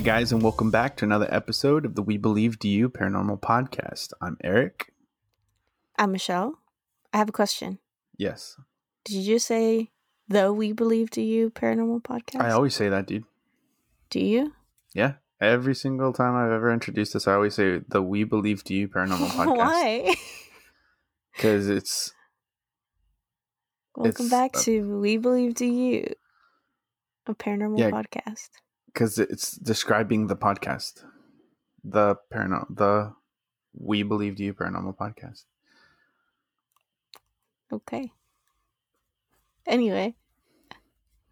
Hey guys, and welcome back to another episode of the We Believe Do You Paranormal Podcast. I'm Eric. I'm Michelle. I have a question. Yes, Did you just say the We Believe Do You Paranormal Podcast? I always say that, dude. Do you? Yeah, every single time I've ever introduced this, I always say the We Believe Do You Paranormal Podcast. Why? Because it's Welcome It's, back uh, to We Believe Do You, a paranormal Yeah. podcast. Because it's describing the podcast, the paranormal, the We Believe Do You Paranormal Podcast. Okay. Anyway,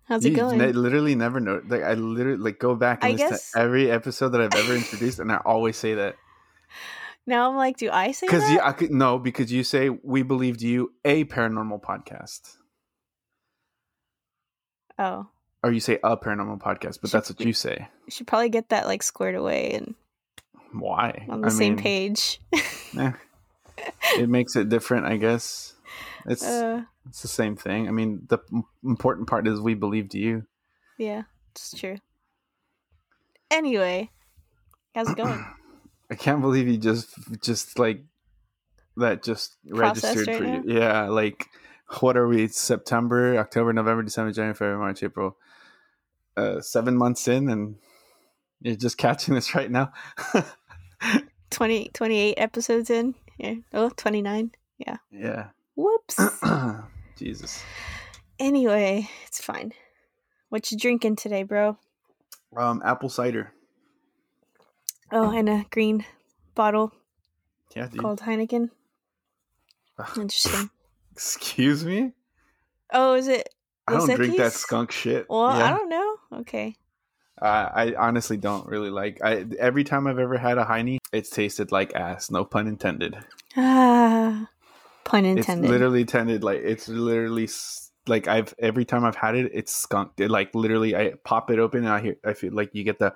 how's it You going? ne- literally never know. Like I literally like go back and I listen guess- to every episode that I've ever introduced, and I always say that. now I'm like, do I say Because that? you, I could no, because you say we believed you a paranormal podcast, oh, or you say a paranormal podcast, but Should that's what you say. you should probably get that like squared away and Why? on the I same mean, page. eh, it makes it different, I guess. It's uh, it's the same thing. I mean, the m- important part is we believed you. yeah, it's true. Anyway, how's it going? I can't believe you just just like that just Processed registered right for you. Yeah, like what are we? It's September, October, November, December, January, February, March, April. Uh, seven months in, and you're just catching this right now. 20, 28 episodes in. Yeah. Oh, 29. yeah. Yeah. Whoops. Jesus. anyway, it's fine. What you drinking today, bro? Um, apple cider. Oh, in a green bottle Yeah, dude. called Heineken. Interesting. Excuse me. Oh, is it? I don't drink that skunk shit. Well, I don't know. Okay. Uh, I honestly don't really like. I every time I've ever had a Heine, it's tasted like ass. No pun intended. Ah, pun intended. It's literally tended like it's literally like I've every time I've had it, it's skunked. It like literally, I pop it open and I hear I feel like you get the,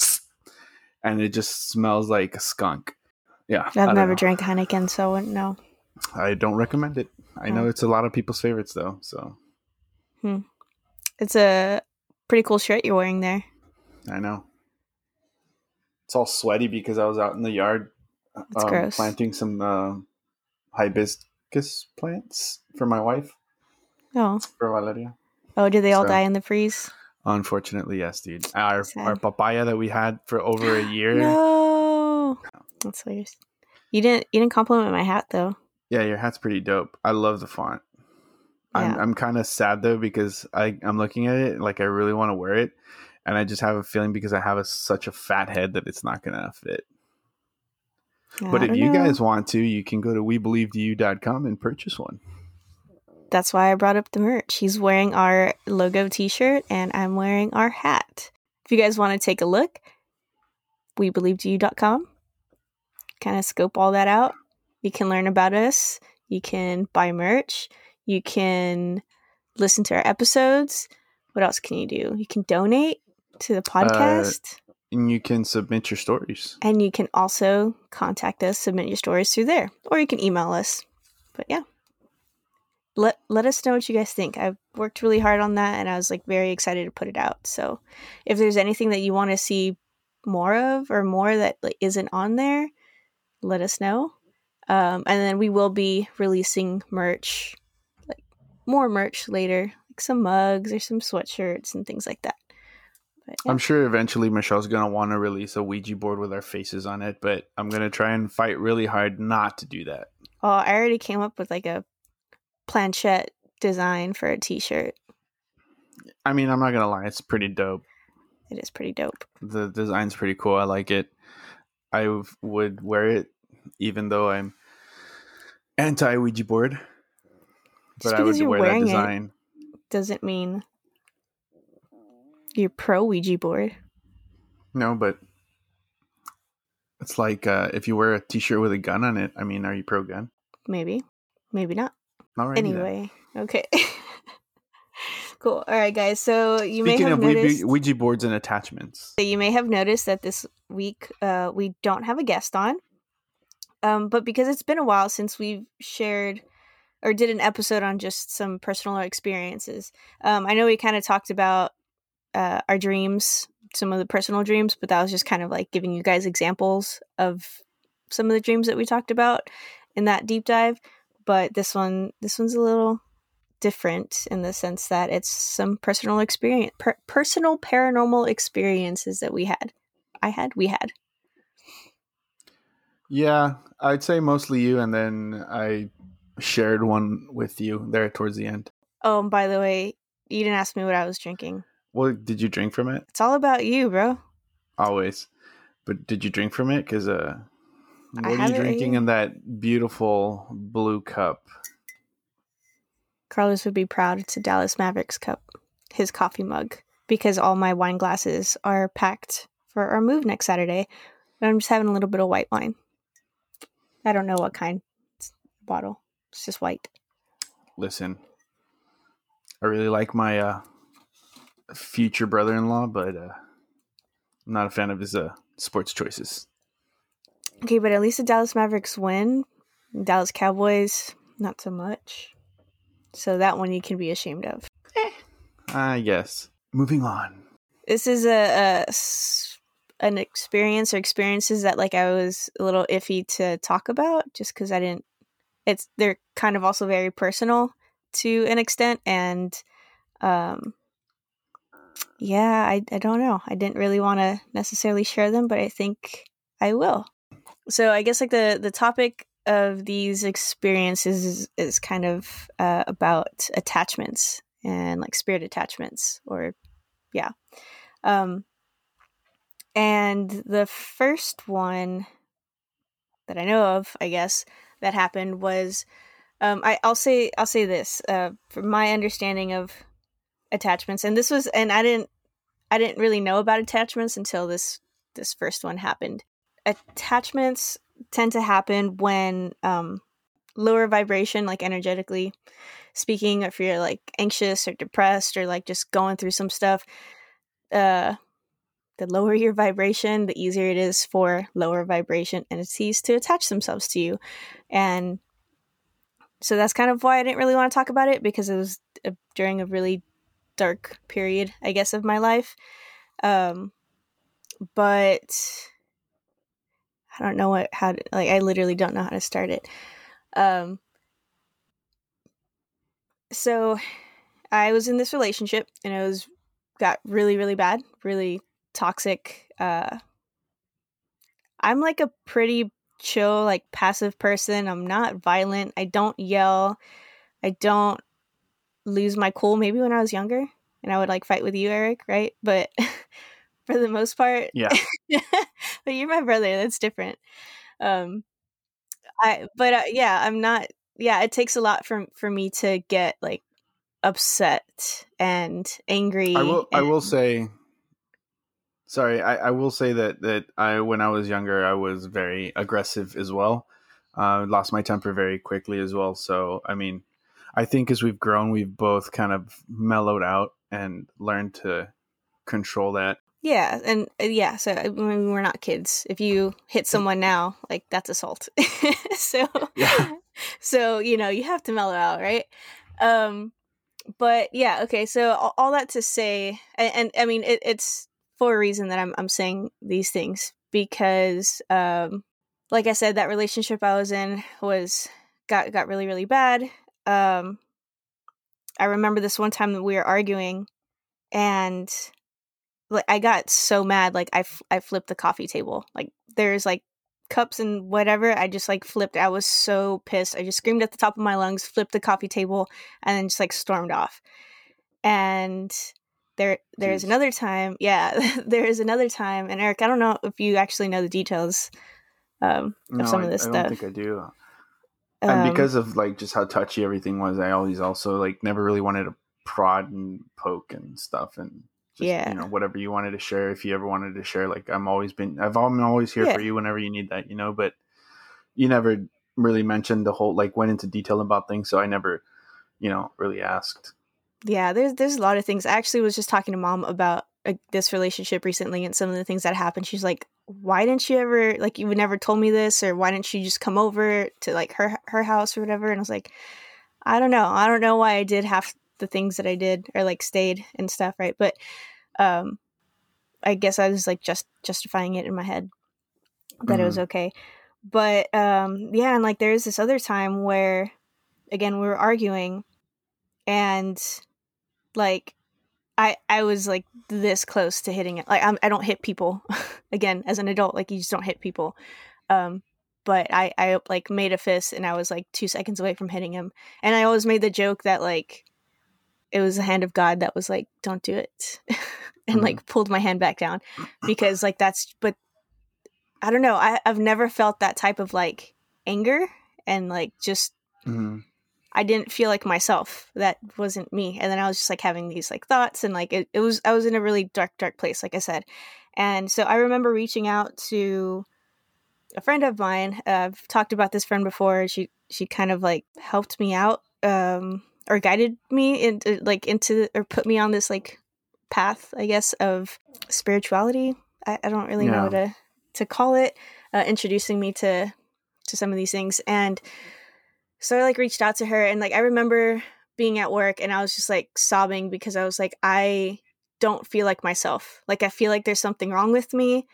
and it just smells like skunk. Yeah, I've never know. drank Heineken, so I wouldn't know. I don't recommend it. I know Oh. it's a lot of people's favorites though. So It's a pretty cool shirt you're wearing there. I know it's all sweaty because I was out in the yard um, planting some uh, hibiscus plants for my wife Oh, for Valeria. oh, did they all So- die in the freeze? Unfortunately, yes, dude. Our Sad. our papaya that we had for over a year. No, that's weird. You didn't. You didn't compliment my hat though. Yeah, your hat's pretty dope. I love the font. I'm I'm kind of sad though because I I'm looking at it like I really want to wear it, and I just have a feeling because I have a, such a fat head that it's not gonna fit. but if you know. guys want to, you can go to webelieveyou.com and purchase one. That's why I brought up the merch. He's wearing our logo t shirt and I'm wearing our hat. If you guys want to take a look, webelievetoyou.com. Kind of scope all that out. You can learn about us. You can buy merch. You can listen to our episodes. What else can you do? You can donate to the uh, podcast. And you can submit your stories. and you can also contact us, submit your stories through there, or you can email us. But yeah, let let us know what you guys think. I've worked really hard on that, and I was like very excited to put it out. So if there's anything that you want to see more of or more that like isn't on there, let us know. Um, and then we will be releasing merch, like more merch later, like some mugs or some sweatshirts and things like that. But, yeah. I'm sure eventually Michelle's gonna want to release a Ouija board with our faces on it, but I'm gonna try and fight really hard not to do that. Oh, I already came up with like a planchette design for a t-shirt. I mean, I'm not gonna lie, it's pretty dope. It is pretty dope. The design's pretty cool. I like it. I would wear it, even though I'm anti Ouija board. Just But I would wear that design. doesn't mean you're pro Ouija board. No, but it's like uh, if you wear a T-shirt with a gun on it. I mean, are you pro gun? Maybe, maybe not. All right. then. anyway, okay. cool. All right, guys. So you may Speaking have of Ouija, noticed. Ouija boards and attachments, you may have noticed that this week uh, we don't have a guest on. Um, but because it's been a while since we've shared or did an episode on just some personal experiences, um, I know we kind of talked about uh, our dreams some of the personal dreams, but that was just kind of like giving you guys examples of some of the dreams that we talked about in that deep dive. But this one, this one's a little different in the sense that it's some personal experience, per- personal paranormal experiences that we had. I had, we had. Yeah, I'd say mostly you, and then I shared one with you there towards the end. Oh, and by the way, you didn't ask me what I was drinking. What did you drink from it? It's all about you, bro. Always. But did you drink from it? Because uh, what I are you drinking in that beautiful blue cup? Carlos would be proud. It's a Dallas Mavericks cup, his coffee mug, because all my wine glasses are packed for our move next Saturday. And I'm just having a little bit of white wine. I don't know what kind it's bottle. It's just white. Listen, I really like my uh, future brother-in-law, but uh, I'm not a fan of his uh, sports choices. Okay, but at least the Dallas Mavericks win. Dallas Cowboys, not so much. So that one you can be ashamed of. I guess. Moving on. This is a, a an experience or experiences that like I was a little iffy to talk about just because I didn't. It's they're kind of also very personal to an extent, and um, yeah, I I don't know. I didn't really want to necessarily share them, but I think I will. So I guess like the the topic of these experiences is, is kind of uh, about attachments and like spirit attachments or yeah um and the first one that i know of i guess that happened was um I, i'll say i'll say this uh from my understanding of attachments and this was and i didn't i didn't really know about attachments until this this first one happened. Attachments tend to happen when um lower vibration like energetically speaking if you're like anxious or depressed or like just going through some stuff uh the lower your vibration the easier it is for lower vibration entities to attach themselves to you. And so that's kind of why i didn't really want to talk about it because it was uh during a really dark period i guess of my life. Um but i don't know what how to, like i literally don't know how to start it. Um so I was in this relationship and it was got really really bad, really toxic. Uh I'm like a pretty chill like passive person. I'm not violent. I don't yell. I don't lose my cool maybe when I was younger and I would like fight with you Eric, right? But for the most part Yeah. but you're my brother. That's different. Um I but uh, yeah, I'm not yeah, it takes a lot for for me to get like upset and angry. I will. I will say. Sorry, I, I will say that that I when I was younger I was very aggressive as well. Uh, lost my temper very quickly as well. So I mean, I think as we've grown, we've both kind of mellowed out and learned to control that. Yeah, and uh, yeah, so I mean, we're not kids. If you hit someone now, like that's assault. so Yeah. so you know you have to mellow out, right? Um, but yeah, okay. So all, all that to say, and, and I mean, it, it's for a reason that I'm I'm saying these things because, um, like I said, that relationship I was in was got got really really bad. Um, I remember this one time that we were arguing, and like I got so mad, like I f- I flipped the coffee table. Like there's like cups and whatever. I just like flipped. I was so pissed. I just screamed at the top of my lungs, flipped the coffee table, and then just like stormed off. And there there's Jeez. another time, yeah, there is another time. And Eric, I don't know if you actually know the details um, of No, some of this stuff. I stuff. don't think I do. Um, and because of like just how touchy everything was, I always also like never really wanted to prod and poke and stuff and just, Yeah. you know whatever you wanted to share if you ever wanted to share like i'm always been i've I'm always here for you whenever you need that you know but you never really mentioned the whole like went into detail about things so i never you know really asked yeah there's there's a lot of things. I actually was just talking to mom about uh, this relationship recently and some of the things that happened. She's like why didn't you ever like you never told me this or why didn't you just come over to like her her house or whatever? And i was like i don't know. I don't know why i did half the things that i did or like stayed and stuff right? But um I guess I was like just justifying it in my head that Mhm. it was okay. But um yeah, and like there's this other time where again we were arguing and like I I was like this close to hitting it. Like I'm, I don't hit people again as an adult. Like you just don't hit people. Um, but I I like made a fist and I was like two seconds away from hitting him. And I always made the joke that like it was the hand of God that was like don't do it, and Mhm. like pulled my hand back down because like that's but I don't know. I I've never felt that type of like anger and like just Mhm. I didn't feel like myself. That wasn't me. And then I was just like having these like thoughts and like it, it was I was in a really dark, dark place, like I said. And so I remember reaching out to a friend of mine. Uh, I've talked about this friend before. She she kind of like helped me out, um, or guided me into like into or put me on this like path, I guess, of spirituality. I, I don't really know what to to call it. Uh, introducing me to to some of these things and so I like reached out to her and like I remember being at work and I was just like sobbing because I was like I don't feel like myself. Like I feel like there's something wrong with me.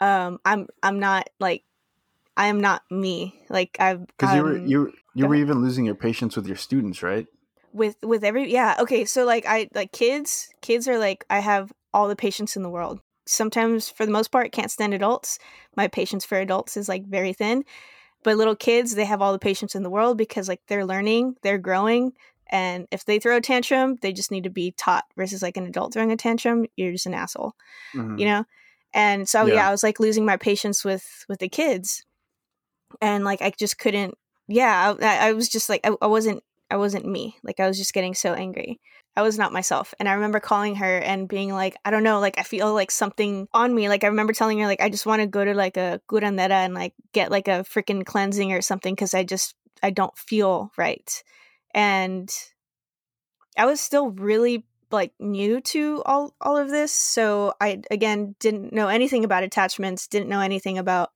Um I'm I'm not like I am not me. Like I've Because you were um, you you were even losing your patience with your students, right? with with every yeah okay so like i like kids kids are like i have all the patience in the world sometimes for the most part can't stand adults my patience for adults is like very thin but little kids they have all the patience in the world because like they're learning they're growing and if they throw a tantrum they just need to be taught versus like an adult throwing a tantrum you're just an asshole Mhm. you know and so yeah. Yeah. i was like losing my patience with with the kids and like i just couldn't yeah i, I was just like I, I wasn't i wasn't me like i was just getting so angry. I was not myself and i remember calling her and being like i don't know like i feel like something on me like i remember telling her like i just want to go to like a curandera and like get like a freaking cleansing or something because i just i don't feel right and i was still really like new to all all of this so i again didn't know anything about attachments didn't know anything about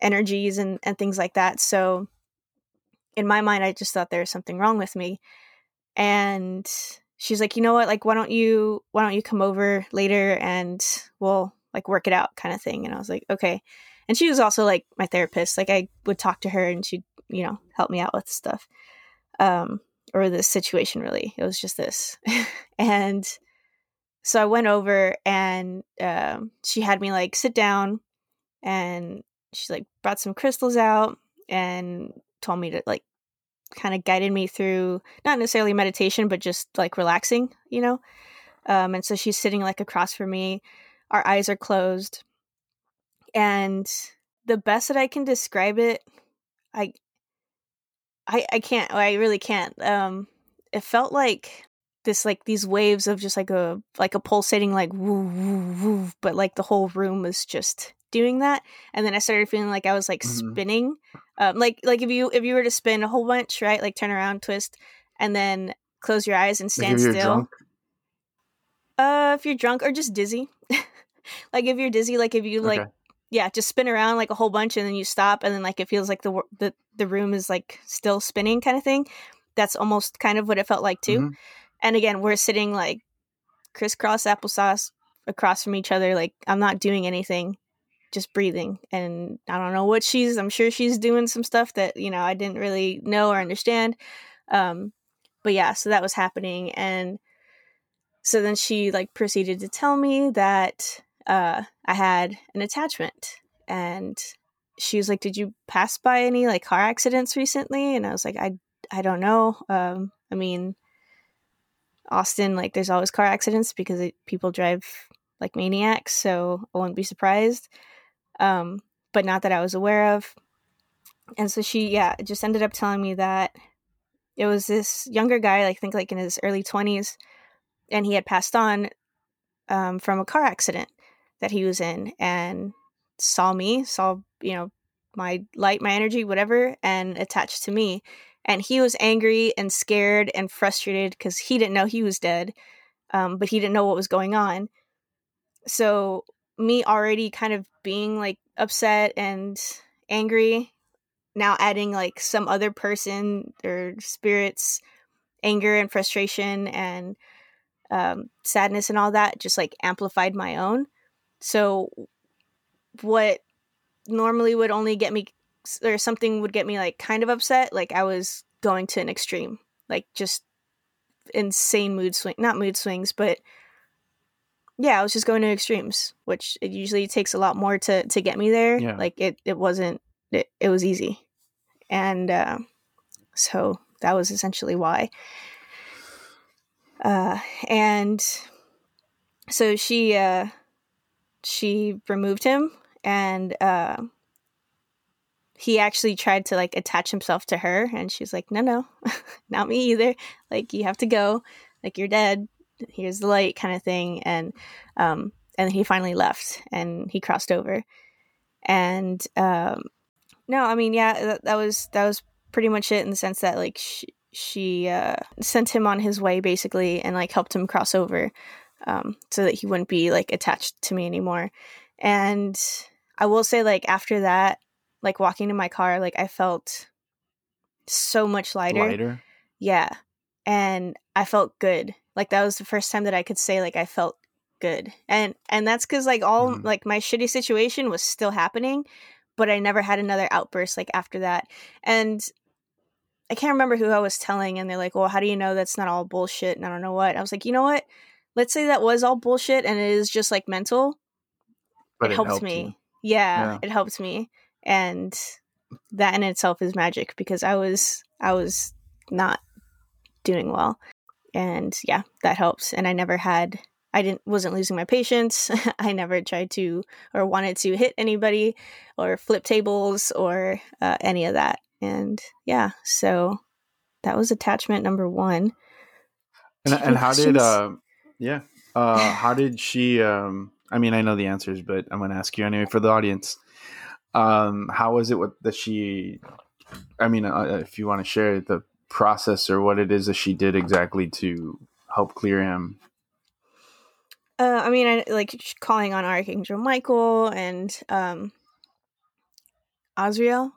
energies and and things like that so in my mind i just thought there was something wrong with me. And she's like you know what? Like why don't you why don't you come over later and we'll like work it out kind of thing and i was like okay. And she was also like my therapist like i would talk to her and she'd you know help me out with stuff um or this situation really. It was just this. And so i went over and um, she had me like sit down and she like brought some crystals out and told me to like kind of guided me through not necessarily meditation but just like relaxing you know? Um and so she's sitting like across from me. Our eyes are closed. And the best that i can describe it i i i can't i really can't. Um it felt like this like these waves of just like a like a pulsating like woo woo woo but like the whole room was just doing that. And then i started feeling like i was like Mhm. spinning um like like if you if you were to spin a whole bunch right like turn around twist and then close your eyes and stand still uh if you're drunk or just dizzy like if you're dizzy like if you like Okay. yeah just spin around like a whole bunch and then you stop and then like it feels like the the, the room is like still spinning kind of thing that's almost kind of what it felt like too Mhm. and again we're sitting like crisscross applesauce across from each other like i'm not doing anything just breathing and i don't know what she's i'm sure she's doing some stuff that you know i didn't really know or understand um but yeah so that was happening and so then she like proceeded to tell me that uh i had an attachment and she was like did you pass by any like car accidents recently? And i was like i i don't know um i mean austin like there's always car accidents because it, people drive like maniacs so i wouldn't be surprised um but not that i was aware of. And so she yeah just ended up telling me that it was this younger guy i think like in his early 20s and he had passed on um, from a car accident that he was in and saw me saw you know my light my energy whatever and attached to me. And he was angry and scared and frustrated because he didn't know he was dead um, but he didn't know what was going on. So me already kind of being like upset and angry now adding like some other person or spirits anger and frustration and um, sadness and all that just like amplified my own. So what normally would only get me or something would get me like kind of upset, like I was going to an extreme, like just insane mood swing, not mood swings, but yeah, I was just going to extremes, which it usually takes a lot more to to get me there. Yeah. Like it it wasn't it, it was easy. And uh, so that was essentially why. Uh, and so she uh, she removed him and uh, he actually tried to like attach himself to her and she's like no no not me either like you have to go like you're dead here's the light kind of thing and um and he finally left and he crossed over. And um no i mean yeah that, that was that was pretty much it in the sense that like she, she uh sent him on his way basically and like helped him cross over um so that he wouldn't be like attached to me anymore. And i will say like after that like walking to my car like i felt so much lighter. Lighter. yeah. And i felt good like that was the first time that i could say like i felt good. And and that's because like all Mhm. like my shitty situation was still happening but i never had another outburst like after that. And i can't remember who i was telling and they're like well how do you know that's not all bullshit? And i don't know what. I was like you know what? Let's say that was all bullshit and it is just like mental. But it, it helped, helped me. yeah, Yeah. it helped me. And that in itself is magic because i was i was not doing well and yeah that helps and i never had i didn't wasn't losing my patience. I never tried to or wanted to hit anybody or flip tables or uh, any of that and yeah so that was attachment number one. And, Do you have and how did uh yeah uh how did she um I mean I know the answers but I'm gonna ask you anyway for the audience. Um how was it what that she I mean uh, if you want to share the process or what it is that she did exactly to help clear him. Uh, I mean, I like calling on Archangel Michael and um, Azrael.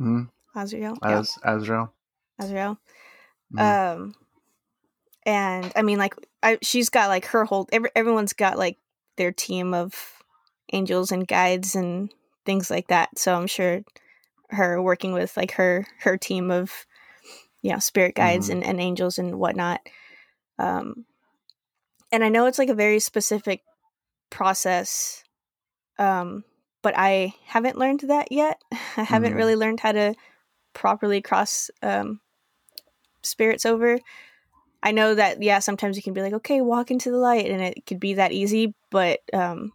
Mhm. Azrael. yeah, As Azrael. Azrael. Mhm. Um, and I mean, like, I she's got like her whole. Every, everyone's got like their team of angels and guides and things like that. So I'm sure her working with like her her team of you know spirit guides Mhm. and, and angels and whatnot. Um, and I know it's like a very specific process um but i haven't learned that yet i haven't Mhm. really learned how to properly cross um spirits over i know that yeah sometimes you can be like okay walk into the light and it could be that easy but um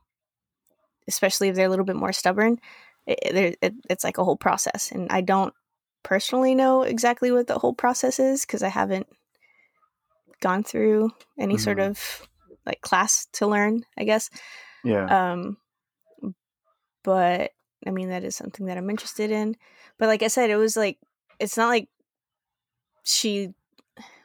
especially if they're a little bit more stubborn it, it, it's like a whole process and i don't personally know exactly what the whole process is because i haven't gone through any sort Mhm. of like class to learn i guess Yeah. um but i mean that is something that i'm interested in but like i said it was like it's not like she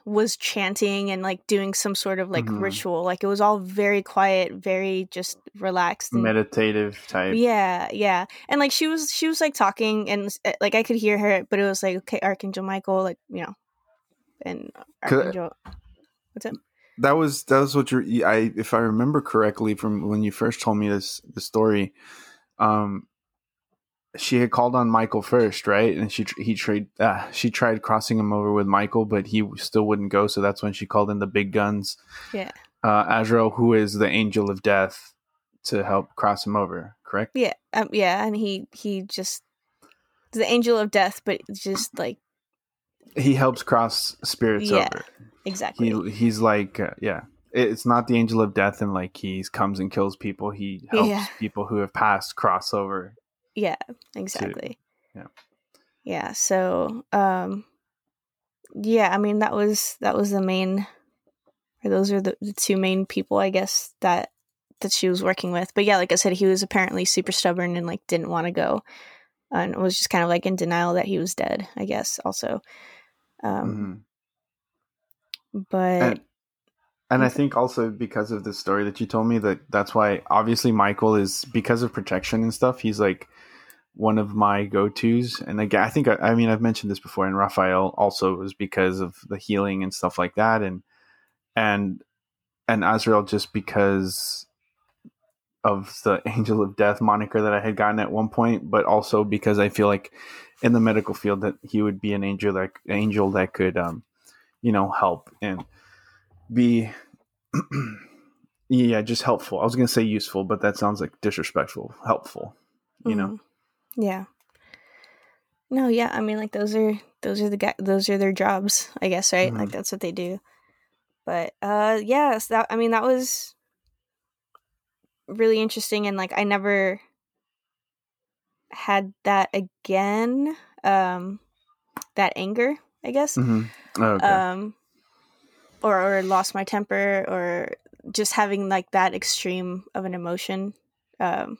was chanting and like doing some sort of like Mhm. ritual like it was all very quiet very just relaxed and Meditative type. yeah yeah and like she was she was like talking and uh, like i could hear her but it was like okay archangel michael like you know and archangel what's it that was that was what you're i if i remember correctly from when you first told me this the story um she had called on michael first right? And she he tried uh, she tried crossing him over with michael but he still wouldn't go. So that's when she called in the big guns. Yeah. uh azrael who is the angel of death to help cross him over correct? Yeah um, yeah and he he just the angel of death but just like he helps cross spirits Yeah. over. Exactly. he he's like uh, yeah it's not the angel of death and like he comes and kills people. He helps Yeah. people who have passed cross over Yeah, exactly. yeah. Yeah, so um yeah, I mean that was that was the main or those are the, the two main people I guess that that she was working with. But yeah, like I said, he was apparently super stubborn and like didn't want to go. And was just kind of like in denial that he was dead, I guess, also. Um Mhm. but and, and I think also because of the story that you told me that that's why obviously Michael is because of protection and stuff. He's like one of my go tos, and again, I think I, I mean I've mentioned this before. And Raphael also was because of the healing and stuff like that, and and and Azrael just because of the Angel of Death moniker that I had gotten at one point, but also because I feel like in the medical field that he would be an angel that angel that could um, you know help and be yeah just helpful. I was gonna say useful, but that sounds like disrespectful. Helpful, you know. Mm-hmm. Yeah. No, yeah. I mean, like those are those are the guy those are their jobs, I guess, right? Mhm. Like that's what they do. But uh, yes, that I mean that was really interesting, and like I never had that again. Um, that anger, I guess. Mm-hmm. Okay. Um, or or lost my temper, or just having like that extreme of an emotion. Um,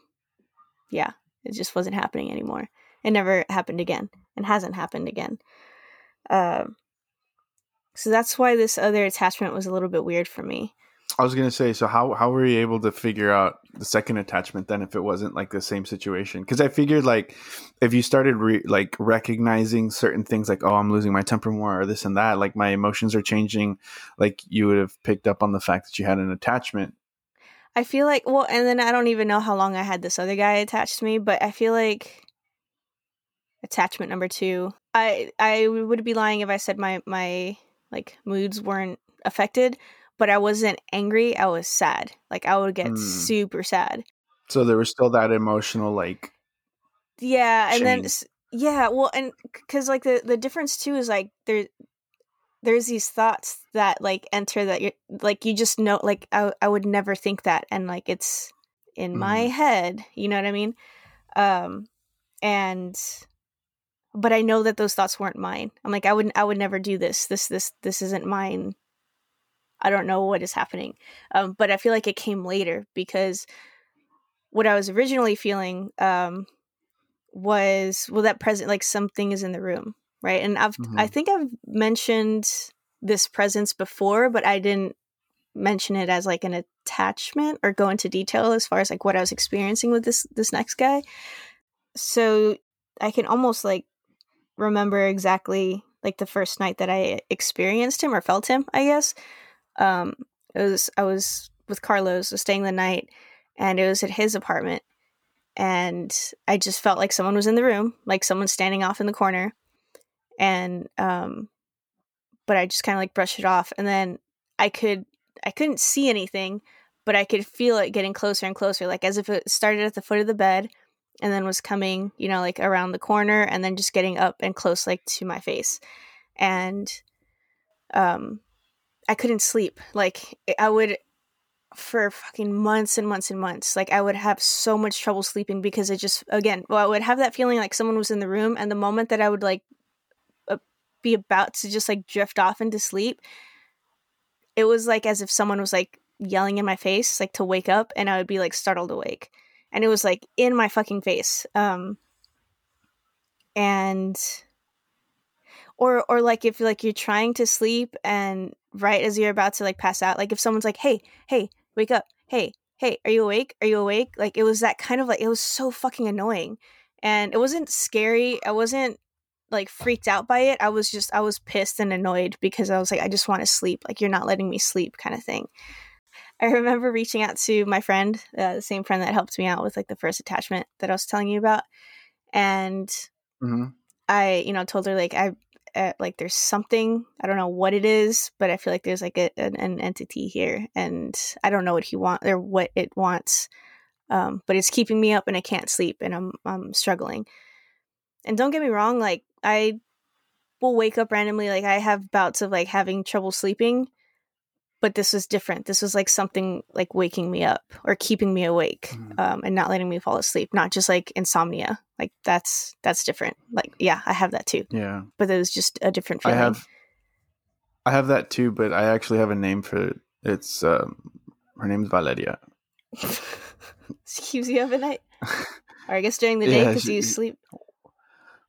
yeah, it just wasn't happening anymore. It never happened again, and hasn't happened again. Um, so that's why this other attachment was a little bit weird for me. I was gonna say, so how how were you able to figure out the second attachment then if it wasn't like the same situation? Because I figured like if you started re- like recognizing certain things like oh I'm losing my temper more or this and that like my emotions are changing, like you would have picked up on the fact that you had an attachment. I feel like well, and then I don't even know how long I had this other guy attached to me, but I feel like attachment number two. I I would be lying if I said my my like moods weren't affected, but I wasn't angry. I was sad. Like I would get Hmm. super sad. So there was still that emotional like Yeah, and then Change. yeah, well, and because like the the difference too is like there there's these thoughts that like enter that you're like you just know like I I would never think that and like it's in my Mhm. head, you know what I mean? Um and but I know that those thoughts weren't mine. I'm like I wouldn't I would never do this. This this this isn't mine. I don't know what is happening. Um but I feel like it came later because what I was originally feeling um was well that present like something is in the room right? And i've i Mhm. think i've mentioned this presence before but i didn't mention it as like an attachment or go into detail as far as like what i was experiencing with this this next guy. So i can almost like remember exactly like the first night that i experienced him or felt him i guess. Um it was i was with carlos was staying the night and it was at his apartment and I just felt like someone was in the room, like someone standing off in the corner, and um, but I just kind of like brushed it off, and then I could I couldn't see anything, but I could feel it getting closer and closer, like as if it started at the foot of the bed, and then was coming, you know, like around the corner, and then just getting up and close, like to my face, and um, I couldn't sleep, like I would for fucking months and months and months. Like I would have so much trouble sleeping because it just again, well, I would have that feeling like someone was in the room, and the moment that I would like be about to just like drift off into sleep, it was like as if someone was like yelling in my face, like to wake up, and I would be like startled awake, and it was like in my fucking face. Um, and or or like if like you're trying to sleep and right as you're about to like pass out, like if someone's like, "Hey, hey, wake up hey hey are you awake are you awake like it was that kind of like it was so fucking annoying and it wasn't scary i wasn't like freaked out by it i was just i was pissed and annoyed because i was like i just want to sleep like you're not letting me sleep kind of thing i remember reaching out to my friend uh, the same friend that helped me out with like the first attachment that i was telling you about and hmm I, you know, told her like I, uh, like there's something I don't know what it is, but I feel like there's like a, an, an entity here, and I don't know what he want or what it wants, um, but it's keeping me up and I can't sleep and I'm I'm struggling. And don't get me wrong, like I will wake up randomly, like I have bouts of like having trouble sleeping, but this was different. This was like something like waking me up or keeping me awake, Mhm. um, and not letting me fall asleep. Not just like insomnia. Like that's that's different. Like yeah, I have that too Yeah. but it was just a different I have I have that too, but I actually have a name for it. It's um her name's Valeria. She keeps you up at night, or I guess during the day because she- you sleep.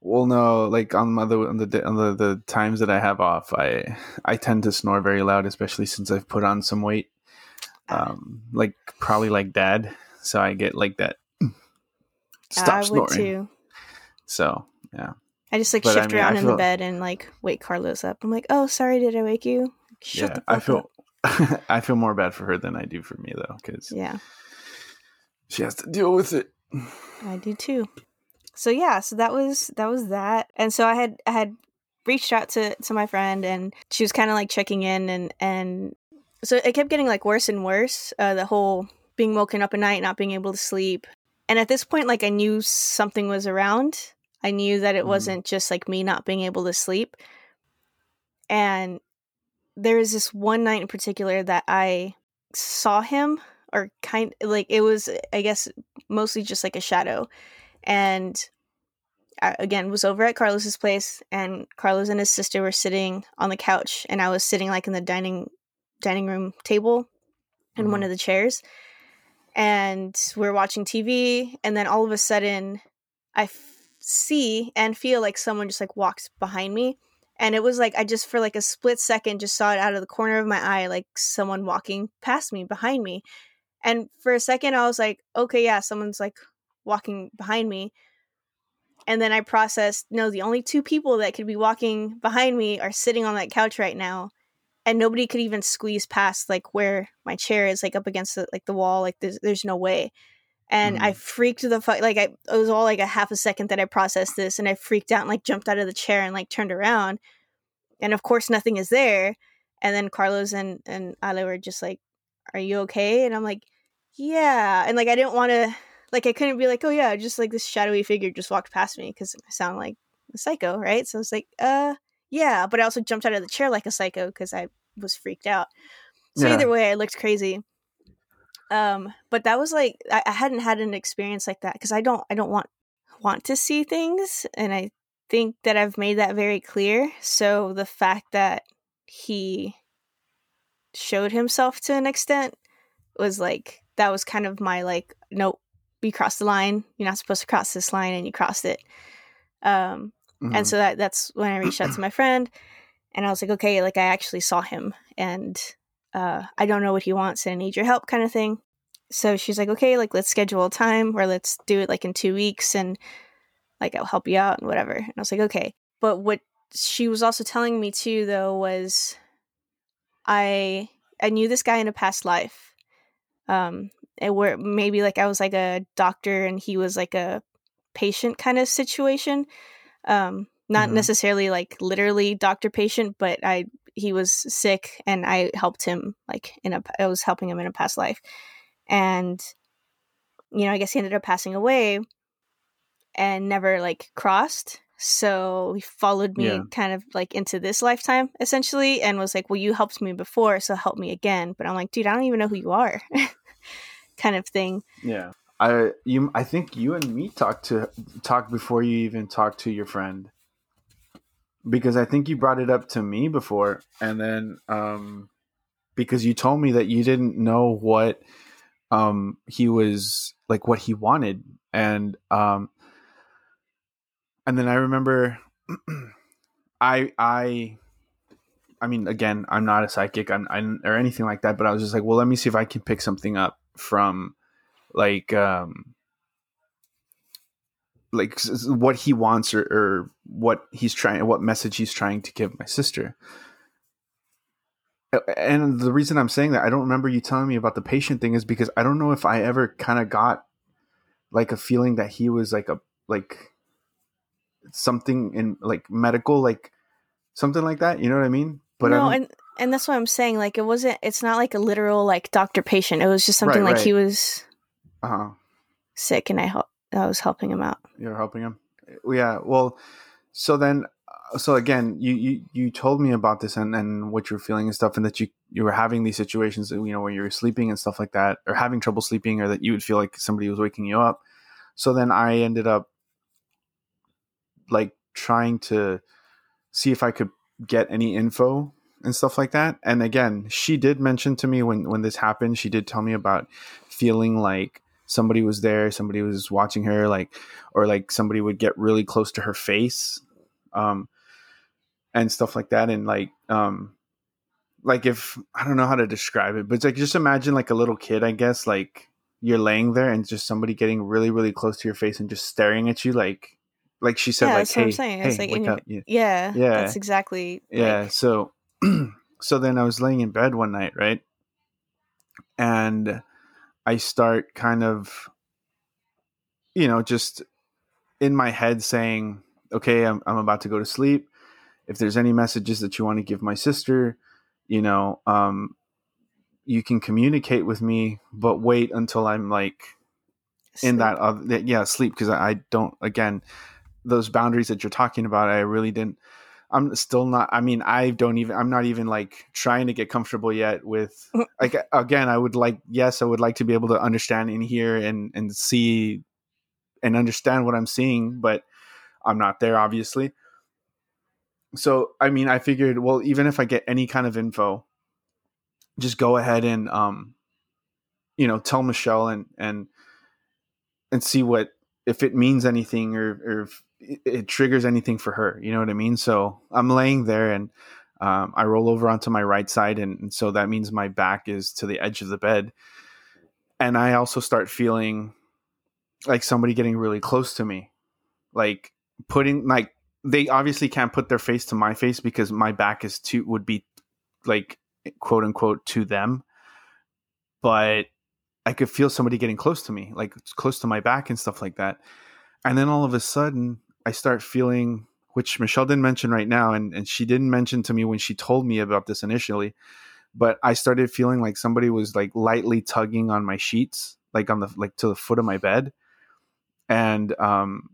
Well, no, like on my, the on the on the, the times that I have off, I I tend to snore very loud, especially since I've put on some weight. Um, like probably like dad, so I get like that. Stop I would snoring. too. So yeah, I just like But, I shift mean, around I in the bed and like wake Carlos up. I'm like, oh, sorry, did I wake you? Shut yeah. the fuck I feel up. I feel more bad for her than I do for me though, because Yeah, she has to deal with it. I do too. So yeah, so that was that was that. And so I had I had reached out to to my friend and she was kind of like checking in and and so it kept getting like worse and worse. Uh, the whole being woken up at night, not being able to sleep. And at this point, like I knew something was around. I knew that it Mhm. wasn't just like me not being able to sleep. And there was this one night in particular that I saw him, or kind like it was, I guess, mostly just like a shadow. And I, again, was over at Carlos's place, and Carlos and his sister were sitting on the couch, and I was sitting like in the dining dining room table in one Mhm. of the chairs and we're watching TV and then all of a sudden I f- see and feel like someone just like walks behind me and it was like I just for like a split second just saw it out of the corner of my eye like someone walking past me behind me and for a second I was like okay yeah someone's like walking behind me. And then I processed no the only two people that could be walking behind me are sitting on that couch right now. And nobody could even squeeze past like where my chair is like up against the, like the wall like there's there's no way. And i mm. freaked the fuck like I, it was all like a half a second that i processed this and i freaked out and like jumped out of the chair and like turned around. And of course nothing is there. And then carlos and and ale were just like are you okay? And i'm like yeah. And like i didn't want to like i couldn't be like oh yeah just like this shadowy figure just walked past me because i sound like a psycho right so it's like uh yeah, but I also jumped out of the chair like a psycho because I was freaked out. So Yeah. either way, I looked crazy. Um, but that was like I, I hadn't had an experience like that because I don't I don't want want to see things, and I think that I've made that very clear. So the fact that he showed himself to an extent was like that was kind of my like nope, you crossed the line. You're not supposed to cross this line, and you crossed it. Um, Mhm. and so that that's when I reached out to my friend and I was like, okay, like I actually saw him and uh, I don't know what he wants and I need your help kind of thing. So she's like, okay, like let's schedule a time or let's do it like in two weeks and like I'll help you out and whatever. And I was like, okay. But what she was also telling me too though was I I knew this guy in a past life. Um where maybe like I was like a doctor and he was like a patient kind of situation um not Mhm. necessarily like literally doctor patient but i he was sick and i helped him like in a i was helping him in a past life and you know i guess he ended up passing away and never like crossed so he followed me Yeah. kind of like into this lifetime essentially and was like well you helped me before so help me again but i'm like dude i don't even know who you are kind of thing Yeah. I you I think you and me talked to talked before you even talked to your friend. Because I think you brought it up to me before and then um because you told me that you didn't know what um he was like what he wanted and um and then I remember I I I mean again I'm not a psychic I'm, I'm or anything like that but I was just like well let me see if I can pick something up from like um like what he wants or, or what he's trying what message he's trying to give my sister. And the reason i'm saying that i don't remember you telling me about the patient thing is because i don't know if i ever kind of got like a feeling that he was like a like something in like medical like something like that you know what i mean? But I no and and that's what i'm saying like it wasn't it's not like a literal like doctor patient. It was just something Right, like right. he was uh-huh. sick and i help i was helping him out. You're helping him? Yeah well so then uh, so again you you, you told me about this and, and what you're feeling and stuff and that you you were having these situations you know where you were sleeping and stuff like that or having trouble sleeping or that you would feel like somebody was waking you up. So then i ended up like trying to see if i could get any info and stuff like that and again she did mention to me when when this happened she did tell me about feeling like somebody was there somebody was watching her like or like somebody would get really close to her face um and stuff like that and like um like if i don't know how to describe it but it's like just imagine like a little kid i guess like you're laying there and just somebody getting really really close to your face and just staring at you like like she said Yeah, like that's what hey I'm saying. hey It's like in wake up yeah yeah Yeah. that's exactly yeah like, so so then I was laying in bed one night, right? And I start kind of, you know, just in my head saying, okay, I'm, I'm about to go to sleep. If there's any messages that you want to give my sister, you know, um, you can communicate with me, but wait until I'm like in that, uh, yeah, sleep. Cause I, I don't, again, those boundaries that you're talking about, I really didn't, I'm still not. I mean, I don't even. I'm not even like trying to get comfortable yet with. Like again, I would like. Yes, I would like to be able to understand and hear and and see, and understand what I'm seeing, but I'm not there, obviously. So I mean, I figured, well, even if I get any kind of info, just go ahead and um, you know, tell Michelle and and and see what if it means anything or or if it triggers anything for her. You know what I mean? So I'm laying there and um, I roll over onto my right side, and, and, so that means my back is to the edge of the bed. And I also start feeling like somebody getting really close to me, like putting like they obviously can't put their face to my face because my back is to would be like quote unquote to them, but I could feel somebody getting close to me, like close to my back and stuff like that. And then all of a sudden, I start feeling, which Michelle didn't mention right now, and, and she didn't mention to me when she told me about this initially, but I started feeling like somebody was like lightly tugging on my sheets, like on the like to the foot of my bed. And um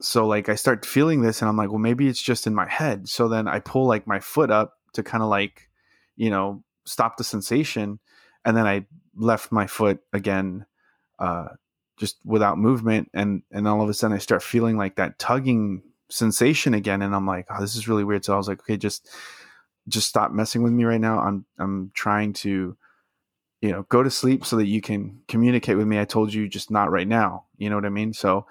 so like I start feeling this and I'm like, well, maybe it's just in my head. So then I pull like my foot up to kind of like, you know, stop the sensation. And then I left my foot again uh just without movement and and all of a sudden i start feeling like that tugging sensation again and i'm like oh this is really weird. So i was like okay just just stop messing with me right now. I'm i'm trying to you know go to sleep so that you can communicate with me. I told you just not right now. You know what i mean? So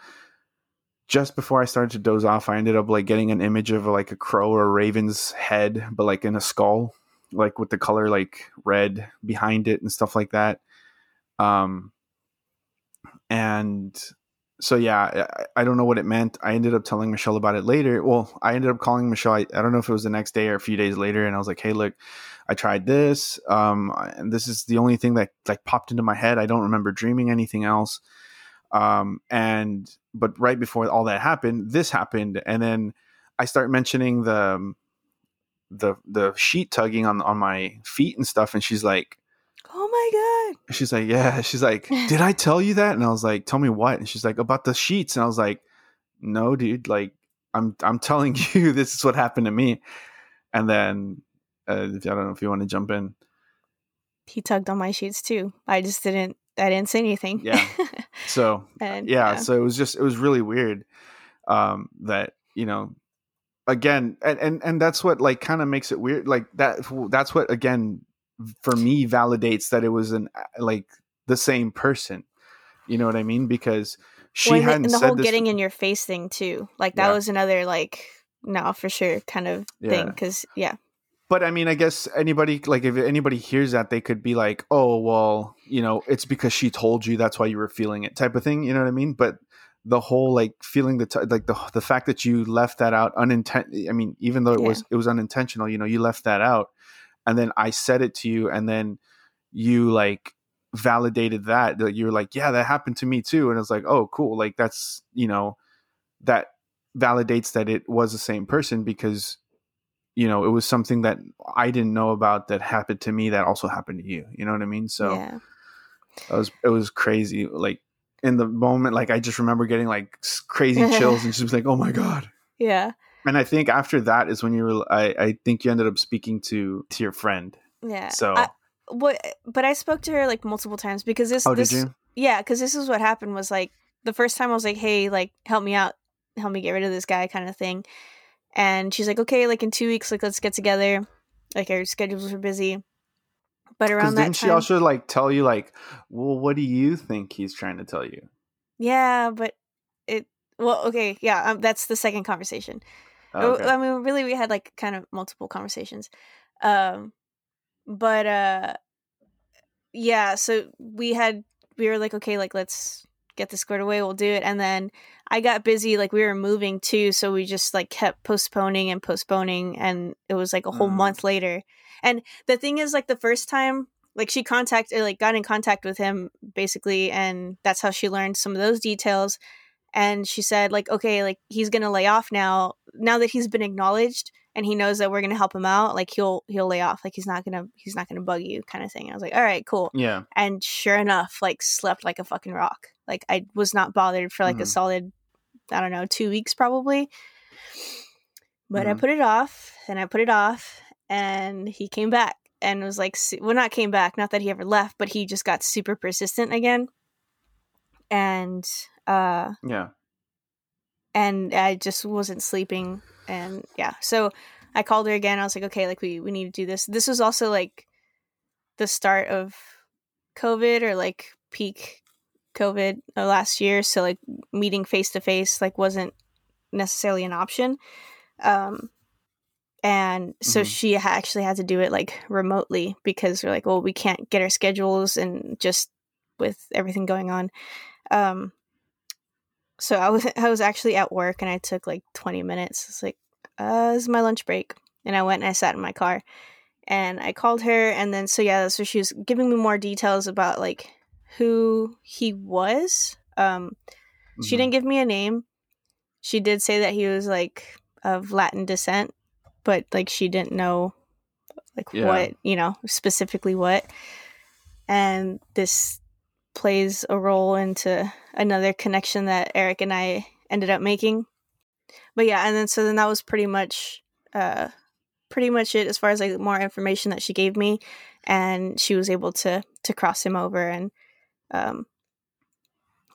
just before i started to doze off i ended up like getting an image of like a crow or a raven's head but like in a skull like with the color like red behind it and stuff like that. Um and so yeah I, I, don't know what it meant. I ended up telling michelle about it later. Well i ended up calling michelle. I, I, don't know if it was the next day or a few days later and i was like hey look i tried this um, and this is the only thing that like popped into my head. I don't remember dreaming anything else. Um, and but right before all that happened this happened and then i start mentioning the the the sheet tugging on on my feet and stuff and she's like oh my god. She's like yeah. She's like did i tell you that? And i was like tell me what? And she's like about the sheets. And i was like no dude. Like i'm i'm telling you this is what happened to me. And then uh, i don't know if you want to jump in. He tugged on my sheets too. I just didn't i didn't say anything. Yeah. So and, yeah, yeah. so it was just it was really weird um that you know again and and, and that's what like kind of makes it weird like that that's what again for me validates that it was an uh, like the same person. You know what I mean? Because she well, hadn't and the, whole getting in your face thing too. Like that yeah. was another like no for sure kind of yeah. thing. Because yeah. But I mean, I guess anybody like if anybody hears that, they could be like, "Oh, well, you know, it's because she told you that's why you were feeling it," type of thing. You know what I mean? But the whole like feeling the t- like the the fact that you left that out unintent. I mean, even though it yeah. was it was unintentional, you know, you left that out and then I said it to you, and then you like validated that that you're like, yeah, that happened to me too, and it's like, oh, cool, like that's you know that validates that it was the same person because you know it was something that I didn't know about that happened to me that also happened to you. You know what I mean? So yeah. it was it was crazy. Like in the moment, like I just remember getting like crazy chills and just like, oh my god. Yeah and I think after that is when you were. I, I think you ended up speaking to to your friend. Yeah. So I, what? But I spoke to her like multiple times because this. Oh, this, did you? Yeah, because this is what happened. Was like the first time I was like, "Hey, like help me out, help me get rid of this guy," kind of thing. And she's like, "Okay, like in two weeks, like let's get together." Like our schedules were busy. But around that didn't time, she also like tell you like, well, what do you think he's trying to tell you? Yeah, but it well, okay, yeah, um, that's the second conversation. Oh, okay. I mean, really, we had like kind of multiple conversations. Um, but uh, yeah, so we had we were like, okay, like let's get this squared away. We'll do it. And then I got busy, like we were moving too, so we just like kept postponing and postponing, and it was like a whole Mm. month later. And the thing is, like the first time, like she contacted, like got in contact with him basically, and that's how she learned some of those details. And she said, like, okay, like he's gonna lay off now. Now that he's been acknowledged and he knows that we're gonna help him out, like he'll he'll lay off. Like he's not gonna he's not gonna bug you, kind of thing. I was like, all right, cool Yeah. and sure enough like slept like a fucking rock like i was not bothered for like a Mhm. solid i don't know two weeks probably but i Mhm. put it off and i put it off and he came back and was like well not came back not that he ever left but he just got super persistent again and uh Yeah. And I just wasn't sleeping and yeah. So I called her again. I was like, okay, like we we need to do this. This was also like the start of COVID or like peak COVID last year, so like meeting face to face like wasn't necessarily an option. Um and so Mhm. she ha- actually had to do it like remotely because we're like, well, we can't get our schedules and just with everything going on. Um so I was I was actually at work and I took like 20 minutes. It's like, uh, this is my lunch break. And I went and I sat in my car and I called her and then so yeah, so she was giving me more details about like who he was. Um she Mhm. didn't give me a name. She did say that he was like of Latin descent, but like she didn't know like Yeah. what, you know, specifically what. And this plays a role into another connection that Eric and I ended up making. But yeah, and then so then that was pretty much uh pretty much it as far as like more information that she gave me and she was able to to cross him over and um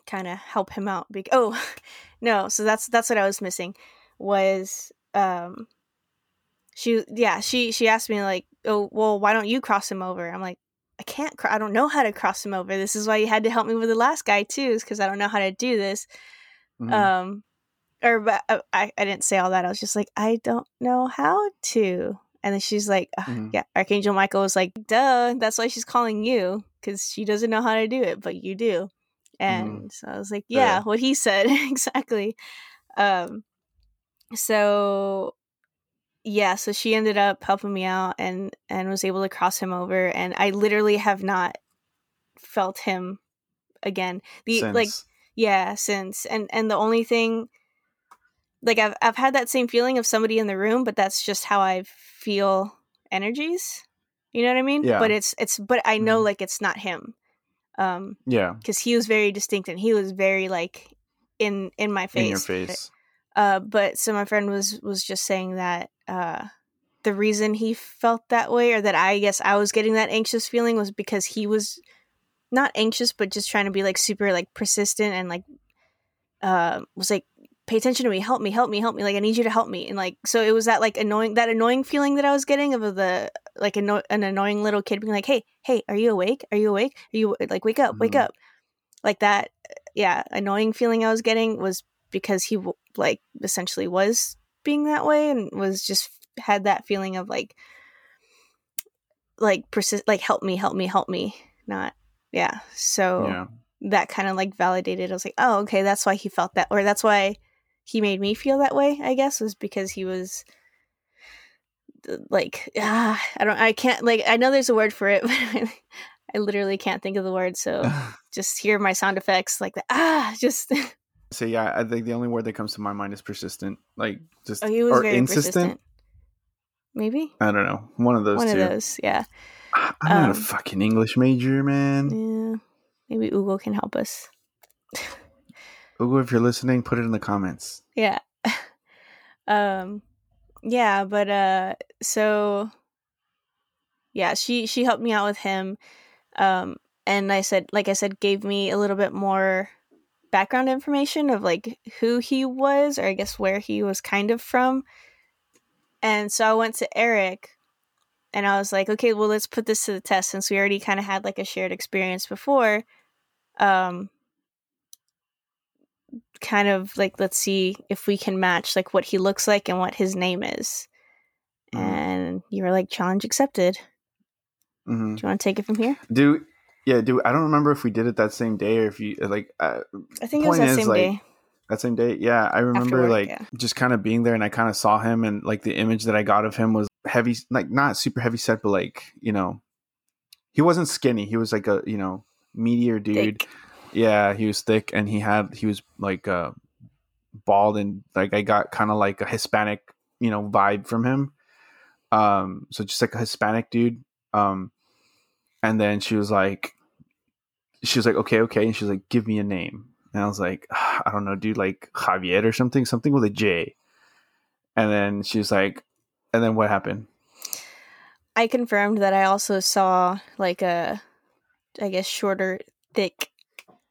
kind of help him out Be- oh no so that's that's what i was missing was um she yeah she she asked me like oh well why don't you cross him over i'm like i can't cr- i don't know how to cross him over. This is why you had to help me with the last guy too is because i don't know how to do this. Mhm. um or but uh, I, I didn't say all that. I was just like i don't know how to. And then she's like "Ugh, Mhm. yeah archangel michael was like duh that's why she's calling you because she doesn't know how to do it but you do. And so i was like yeah, Yeah. what he said. Exactly. Um so yeah so she ended up helping me out and and was able to cross him over and i literally have not felt him again the like yeah since and and the only thing like I've I've had that same feeling of somebody in the room, but that's just how I feel energies. You know what I mean? Yeah. But it's it's but I know Mhm. like it's not him. Um yeah. because he was very distinct and he was very like in in my face. In your face. Uh but so my friend was was just saying that uh the reason he felt that way or that I guess I was getting that anxious feeling was because he was not anxious but just trying to be like super like persistent and like uh was like pay attention to me. Help me help me help me. Like i need you to help me. And like so it was that like annoying that annoying feeling that i was getting of the like anno- an annoying little kid being like hey hey are you awake? Are you awake? Are you like wake up wake Mhm. up. Like that yeah annoying feeling i was getting was because he like essentially was being that way and was just had that feeling of like like persist like help me help me help me not yeah so Yeah. that kind of like validated. I was like, oh, okay, that's why he felt that, or that's why he made me feel that way. I guess was because he was uh, like, ah, I don't, I can't like, I know there's a word for it, but I literally can't think of the word. So just hear my sound effects like the ah, just so yeah, I think the only word that comes to my mind is persistent. Like just oh, he was or very insistent. persistent. Maybe I don't know. One of those one two. of those, yeah, I'm not Um, a fucking English major, man. yeah. Maybe Ugo can help us. Ugo, if you're listening, put it in the comments. yeah um yeah but uh so yeah she she helped me out with him um and i said like i said gave me a little bit more background information of like who he was or i guess where he was kind of from. And so i went to eric and i was like okay well let's put this to the test since we already kind of had like a shared experience before um kind of like let's see if we can match like what he looks like and what his name is. Mhm. and you were like challenge accepted. Hmm do you want to take it from here? Dude, Yeah, dude. I don't remember if we did it that same day or if you like. Uh, I think it was that is, same like, day. that same day. Yeah, I remember work, like yeah. just kind of being there, and I kind of saw him, and like the image that I got of him was heavy, like not super heavy set, but like you know, he wasn't skinny. He was like a you know meteor dude. Thick. Yeah, he was thick, and he had he was like uh bald, and like I got kind of like a Hispanic you know vibe from him. Um, so just like a Hispanic dude. Um, and then she was like, she was like, okay, okay, and she was like, give me a name, and I was like, "Ah, I don't know, dude, like Javier or something, something with a J. And then she was like, and then what happened? I confirmed that I also saw like a, I guess shorter, thick,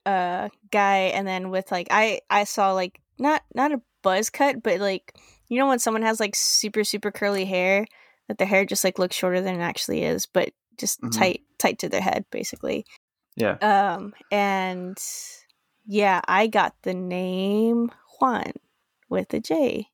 uh, guy, and then with like I I saw like not not a buzz cut, but like you know when someone has like super super curly hair, that the hair just like looks shorter than it actually is, but just Mhm. tight tight to their head basically. Yeah, Um, and yeah, I got the name Juan with a J.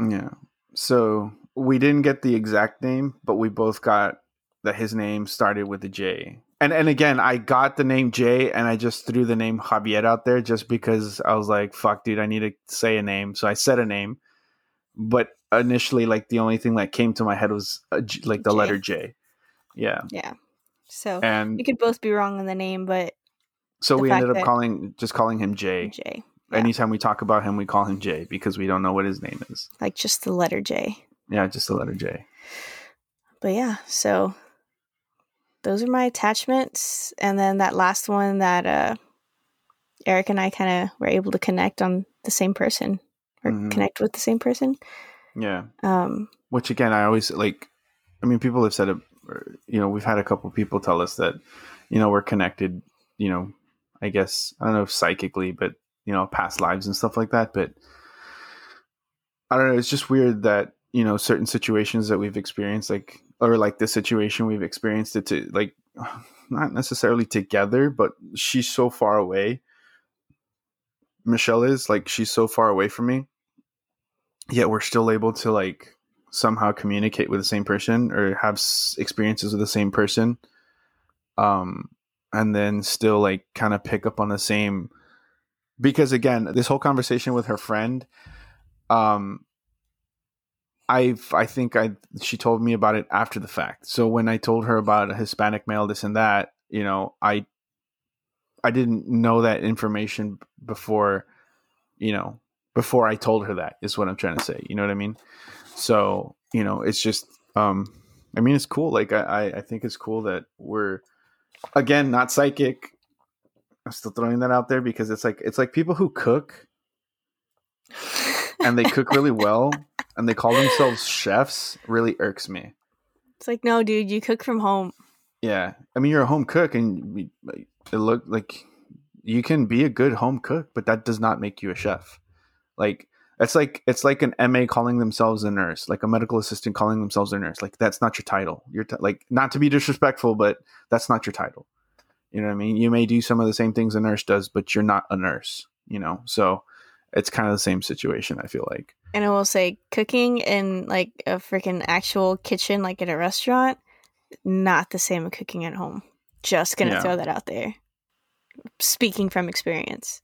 yeah. So we didn't get the exact name, but we both got that his name started with a J. And and again, I got the name J, and I just threw the name Javier out there just because I was like, "Fuck, dude, I need to say a name." So I said a name, but initially, like the only thing that came to my head was like the J. letter J. Yeah, Yeah. So and we could both be wrong on the name, but so we ended up calling just calling him Jay. Jay. yeah. Anytime we talk about him, we call him Jay because we don't know what his name is. Like just the letter J. Yeah, just the letter J. But yeah, so those are my attachments. And then that last one that uh Eric and I kind of were able to connect on the same person or Mhm. connect with the same person. Yeah. Um Which again, I always like. I mean, people have said it. You know, we've had a couple people tell us that, you know, we're connected. You know, I guess I don't know if psychically, but you know, past lives and stuff like that. But I don't know. It's just weird that you know certain situations that we've experienced, like or like this situation we've experienced it to like not necessarily together, but she's so far away. Michelle is like she's so far away from me, yet we're still able to like somehow communicate with the same person or have s- experiences with the same person um and then still like kind of pick up on the same because again this whole conversation with her friend um i i think i she told me about it after the fact. So when i told her about a hispanic male this and that you know i i didn't know that information before you know before i told her that is what i'm trying to say you know what i mean so you know it's just um i mean it's cool. Like i i, think it's cool that we're again not psychic. I'm still throwing that out there because it's like it's like people who cook and they cook really well and they call themselves chefs really irks me. It's like no dude, you cook from home. yeah. I mean you're a home cook and it look like you can be a good home cook but that does not make you a chef. Like it's like it's like an ma calling themselves a nurse like a medical assistant calling themselves a nurse like that's not your title you're t- like not to be disrespectful but that's not your title you know what i mean you may do some of the same things a nurse does but you're not a nurse you know so it's kind of the same situation i feel like And I will say cooking in like a freaking actual kitchen like at a restaurant not the same as cooking at home. Just going to Yeah. throw that out there. Speaking from experience.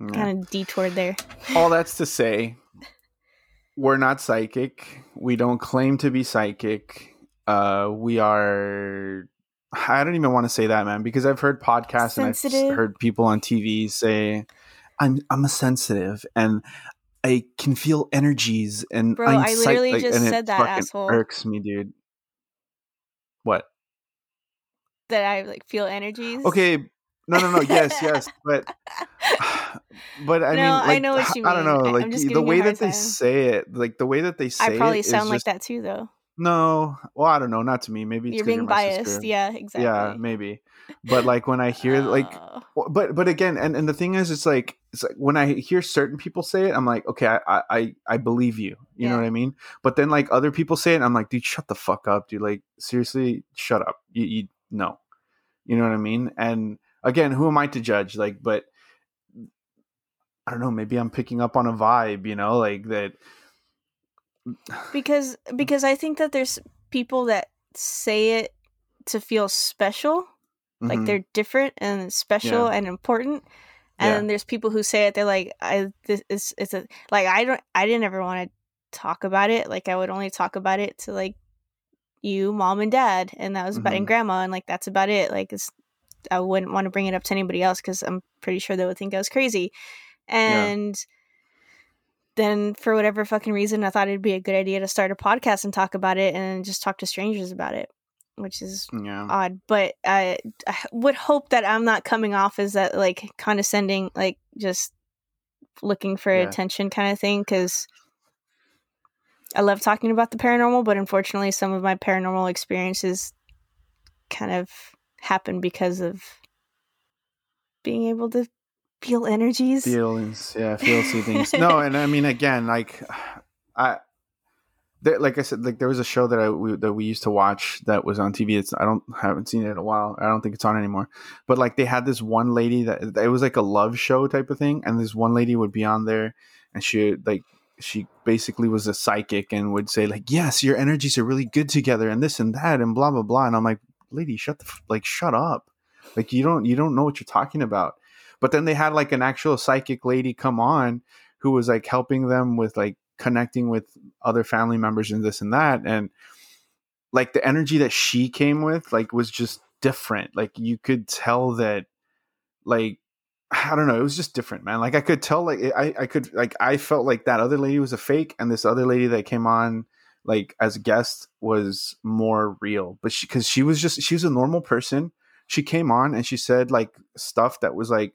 Yeah. Kind of detoured there. all that's to say we're not psychic we don't claim to be psychic uh we are i don't even want to say that man because i've heard podcasts and i've heard people on tv say i'm i'm a sensitive and i can feel energies and Bro, I'm I literally like, just it said that, asshole. irks me dude what That I like feel energies. okay no no no yes yes but but I No, mean, I know what you I don't know, like the giving you a way that they say it, like the way that they say it, I probably sound like just- that too though. No, well, I don't know, not to me. Maybe it's you're being my biased. sister. Yeah, exactly. yeah, maybe. But like when I hear like, Oh. but but again, and and the thing is, it's like it's like when I hear certain people say it, I'm like, okay, I I I, believe you. You know what I mean? But then like other people say it, I'm like, dude, shut the fuck up, dude. Like seriously, shut up. You you no, you know what I mean? And again, who am I to judge? Like, but I don't know. Maybe I'm picking up on a vibe. You know, like that. because because I think that there's people that say it to feel special Like Mhm. they're different and special Yeah. and important. And Yeah. then there's people who say it. They're like, I this is it's a like I don't I didn't ever want to talk about it. Like I would only talk about it to like you, mom and dad, and that was about and Mhm. grandma, and like that's about it. Like it's I wouldn't want to bring it up to anybody else because I'm pretty sure they would think I was crazy. And then for whatever fucking reason, I thought it'd be a good idea to start a podcast and talk about it and just talk to strangers about it, which is Yeah. odd. But I, I would hope that I'm not coming off as that like condescending, like just looking for Yeah. attention kind of thing because I love talking about the paranormal, but unfortunately, some of my paranormal experiences kind of happen because of being able to feel energies. feelings. Yeah feel see things. No and i mean again like i there, like i said like there was a show that i we, that we used to watch that was on tv it's i don't haven't seen it in a while. I don't think it's on anymore. But like they had this one lady that it was like a love show type of thing and this one lady would be on there and she like she basically was a psychic and would say like yes your energies are really good together and this and that and blah blah blah and i'm like lady shut the f- like shut up. Like you don't you don't know what you're talking about. But then they had like an actual psychic lady come on who was like helping them with like connecting with other family members and this and that and like the energy that she came with like was just different. Like you could tell that like i don't know it was just different man. Like i could tell like i i could like i felt like that other lady was a fake and this other lady that came on like as a guest was more real but she because she was just she was a normal person she came on and she said like stuff that was like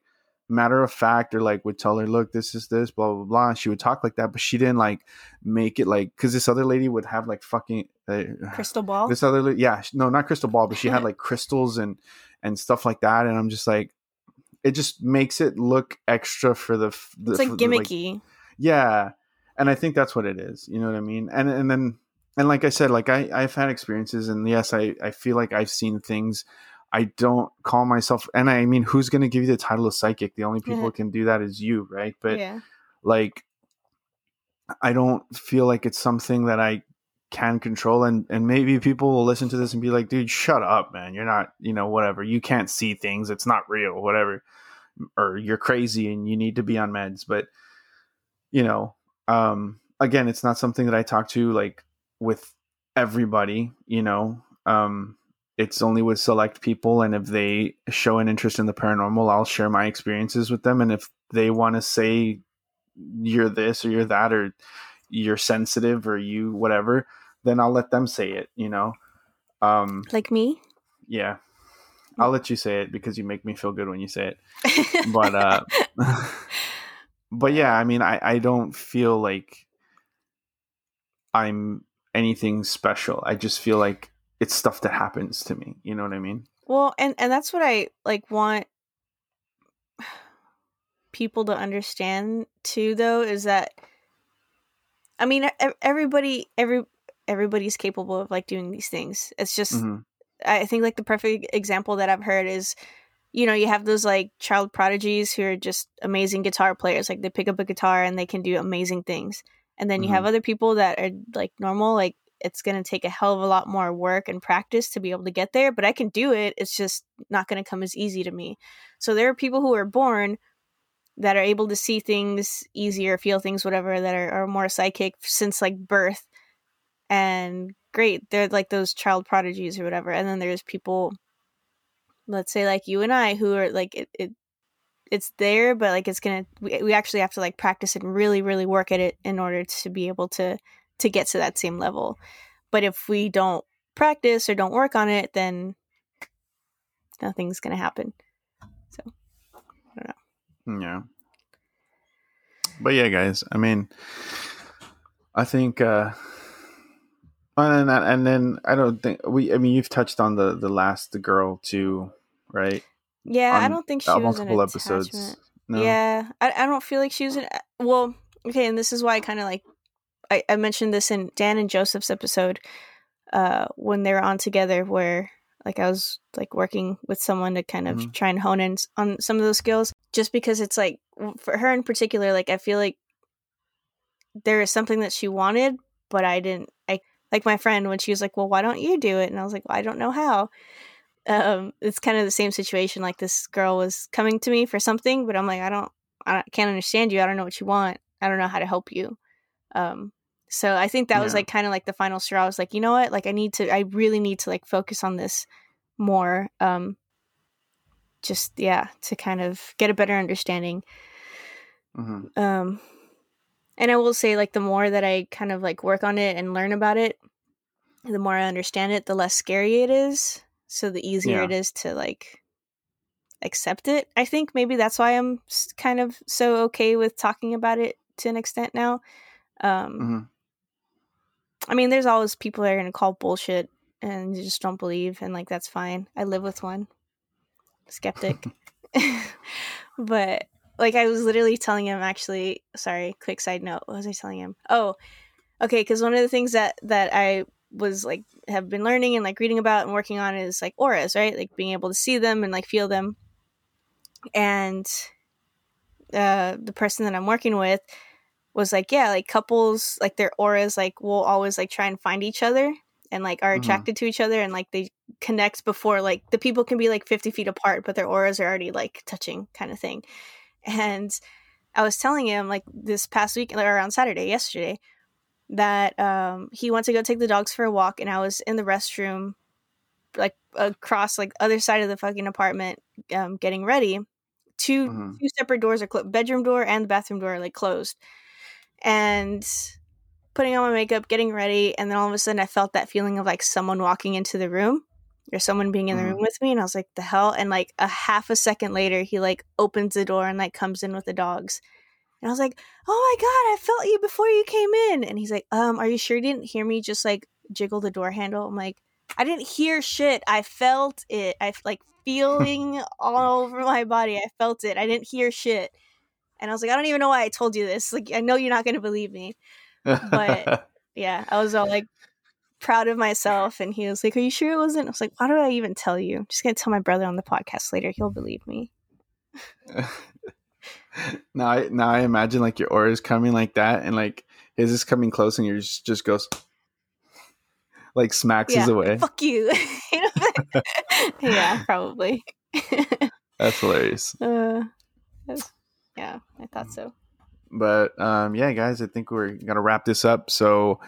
matter of fact or like would tell her look this is this blah blah blah and she would talk like that but she didn't like make it like because this other lady would have like fucking uh, Crystal ball. this other la- yeah no not crystal ball but she had like crystals and and stuff like that and i'm just like it just makes it look extra for the, the it's like for gimmicky. yeah and i think that's what it is you know what i mean and and then and like i said like i i've had experiences and yes i i feel like i've seen things. I don't call myself and i mean who's going to give you the title of psychic? The only people Yeah. who can do that is you right? But yeah. like i don't feel like it's something that i can control and and maybe people will listen to this and be like dude shut up man. You're not you know whatever. You can't see things. It's not real whatever or you're crazy and you need to be on meds. But you know um again it's not something that i talk to like with everybody you know? Um it's only with select people and if they show an interest in the paranormal i'll share my experiences with them and if they want to say you're this or you're that or you're sensitive or you whatever then i'll let them say it you know? Um Like me. yeah. I'll let you say it because you make me feel good when you say it. But uh but yeah i mean i i don't feel like i'm anything special i just feel like it's stuff that happens to me you know what i mean Well, and and that's what I like want people to understand too though is that I mean everybody every everybody's capable of like doing these things. It's just Mhm. I think like the perfect example that I've heard is you know, you have those like child prodigies who are just amazing guitar players. Like they pick up a guitar and they can do amazing things. And then you have mm-hmm. other people that are like normal, like it's going to take a hell of a lot more work and practice to be able to get there, but I can do it. It's just not going to come as easy to me. So there are people who are born that are able to see things easier, feel things, whatever, that are, are more psychic since like birth. And great, they're like those child prodigies or whatever. And then there's people, let's say like you and I, who are like, it, it it's there, but like it's gonna, we, we actually have to like practice and really, really work at it in order to be able to to get to that same level. But if we don't practice or don't work on it, then nothing's gonna happen. So I don't know. Yeah. But yeah, guys, I mean, I think, uh, and then, and then I don't think we, I mean, you've touched on the, the last, girl too, right? Yeah, I don't think she Uh, was multiple episodes. No? Yeah, I, I don't feel like she was an. Well, okay, and this is why I kind of like. I, I mentioned this in Dan and Joseph's episode, uh, when they were on together, where like I was like working with someone to kind of Mhm. try and hone in on some of those skills, just because it's like for her in particular, like I feel like there is something that she wanted, but I didn't. I like my friend when she was like, "Well, why don't you do it?" And I was like, "Well, I don't know how." Um, it's kind of the same situation. Like this girl was coming to me for something, but I'm like, I don't, I can't understand you. I don't know what you want. I don't know how to help you. Um, so I think that yeah. was like kind of like the final straw. I was like, you know what? Like I need to, I really need to like focus on this more. Um, just yeah, to kind of get a better understanding. Mm-hmm. Um, and I will say, like, the more that I kind of like work on it and learn about it, the more I understand it, the less scary it is. So the easier yeah. it is to like accept it. I think maybe that's why I'm kind of so okay with talking about it to an extent now. Um, mm-hmm. I mean, there's always people that are going to call bullshit and you just don't believe, and like that's fine. I live with one skeptic. but like I was literally telling him actually, sorry, quick side note. What was I telling him? Oh, okay, cuz one of the things that that I was like have been learning and like reading about and working on is like auras, right? Like being able to see them and like feel them. And uh the person that I'm working with was like, yeah, like couples like their auras like will always like try and find each other and like are mm-hmm. attracted mm-hmm. to each other and like they connect before like the people can be like 50 feet apart but their auras are already like touching kind of thing and i was telling him like this past week or on saturday yesterday that um he went to go take the dogs for a walk and i was in the restroom like across like other side of the fucking apartment um getting ready 2 mm-hmm. two separate doors are closed bedroom door and the bathroom door are like closed and putting on my makeup, getting ready, and then all of a sudden I felt that feeling of like someone walking into the room or someone being in the mm. room with me and I was like the hell and like a half a second later he like opens the door and like comes in with the dogs. And I was like, "Oh my god, I felt you before you came in." And he's like, "Um, are you sure you didn't hear me just like jiggle the door handle?" I'm like, "I didn't hear shit. I felt it. I like feeling all over my body. I felt it. I didn't hear shit." And I was like, "I don't even know why I told you this. Like, I know you're not going to believe me." but yeah, I was all like proud of myself. And he was like, Are you sure it wasn't? I was like, Why do I even tell you? I'm just going to tell my brother on the podcast later. He'll believe me. now, I, now I imagine like your aura is coming like that, and like his is coming close, and yours just goes like smacks yeah, his away. Fuck you. yeah, probably. that's hilarious. Uh, that's, yeah, I thought so. But um, yeah, guys, I think we're gonna wrap this up. So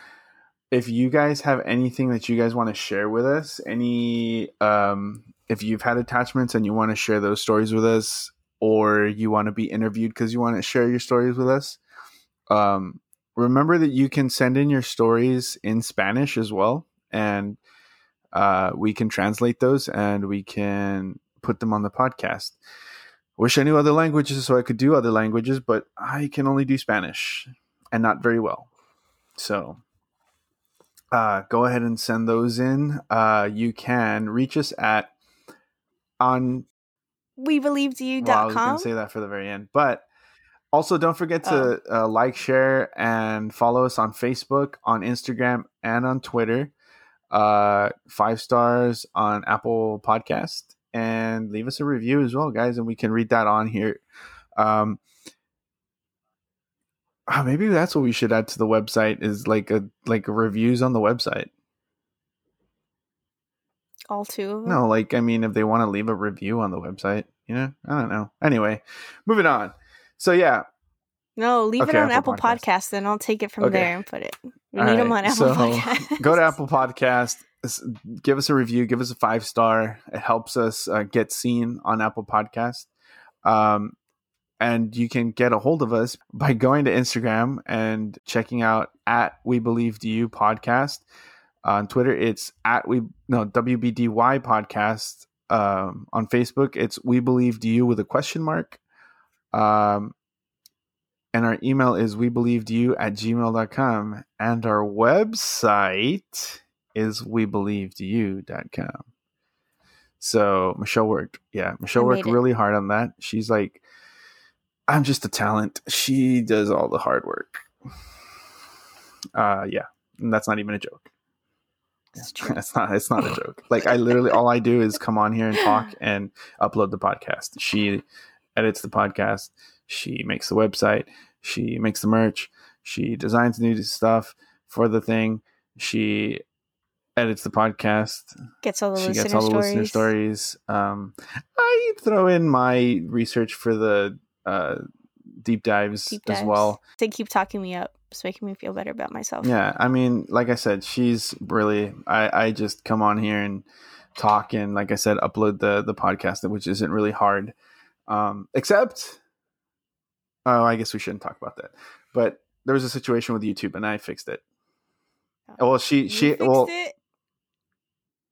if you guys have anything that you guys want to share with us, any um, if you've had attachments and you want to share those stories with us, or you want to be interviewed because you want to share your stories with us, um, remember that you can send in your stories in Spanish as well, and uh, we can translate those and we can put them on the podcast. Wish I knew other languages so I could do other languages, but I can only do Spanish and not very well. So uh, go ahead and send those in. Uh, you can reach us at on we believe you.com. Well, I was say that for the very end, but also don't forget to oh. uh, like, share, and follow us on Facebook, on Instagram, and on Twitter. Uh, five stars on Apple Podcast and leave us a review as well, guys, and we can read that on here. Um, oh, maybe that's what we should add to the website is like a like reviews on the website. All two. of them? No, like I mean, if they want to leave a review on the website, you know, I don't know. Anyway, moving on. So yeah. No, leave okay, it on Apple, Apple Podcast. Podcast. Then I'll take it from okay. there and put it. We All need right. them on Apple so, Podcast. go to Apple Podcast give us a review, give us a five star. It helps us uh, get seen on Apple Podcast. Um, and you can get a hold of us by going to Instagram and checking out at We Believed You podcast. On Twitter, it's at we no WBDY podcast. Um, on Facebook, it's We Believed You with a question mark. Um, and our email is we believed you at gmail.com. And our website is webelievedyou.com. So Michelle worked, yeah, Michelle worked really hard on that. She's like, I'm just a talent. She does all the hard work. Uh, yeah, and that's not even a joke. It's true. it's not. It's not a joke. Like I literally, all I do is come on here and talk and upload the podcast. She edits the podcast. She makes the website. She makes the merch. She designs new stuff for the thing. She edits the podcast. Gets all the she listener gets all the stories. listener stories. Um, I throw in my research for the uh, deep dives Deep as well. They keep talking me up. It's making me feel better about myself. Yeah, I mean, like I said, she's really. I I just come on here and talk and, like I said, upload the the podcast, which isn't really hard. Um, except, oh, I guess we shouldn't talk about that. But there was a situation with YouTube, and I fixed it. Well, she You she fixed well, it?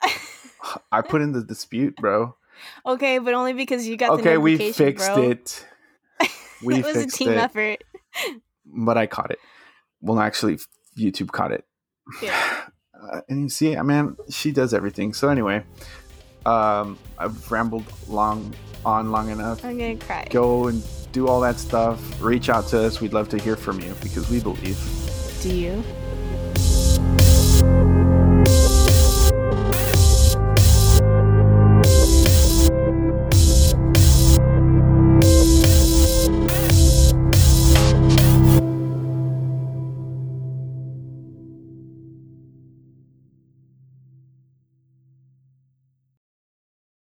I put in the dispute, bro. okay, but only because you got the Okay, we fixed bro. it. We fixed it was a team it. effort. but I caught it. Well, actually, YouTube caught it. Yeah. Uh, and you see, I mean, she does everything. So anyway, um, I've rambled long on long enough. I'm gonna cry. Go and do all that stuff. Reach out to us. We'd love to hear from you because we believe. Do you?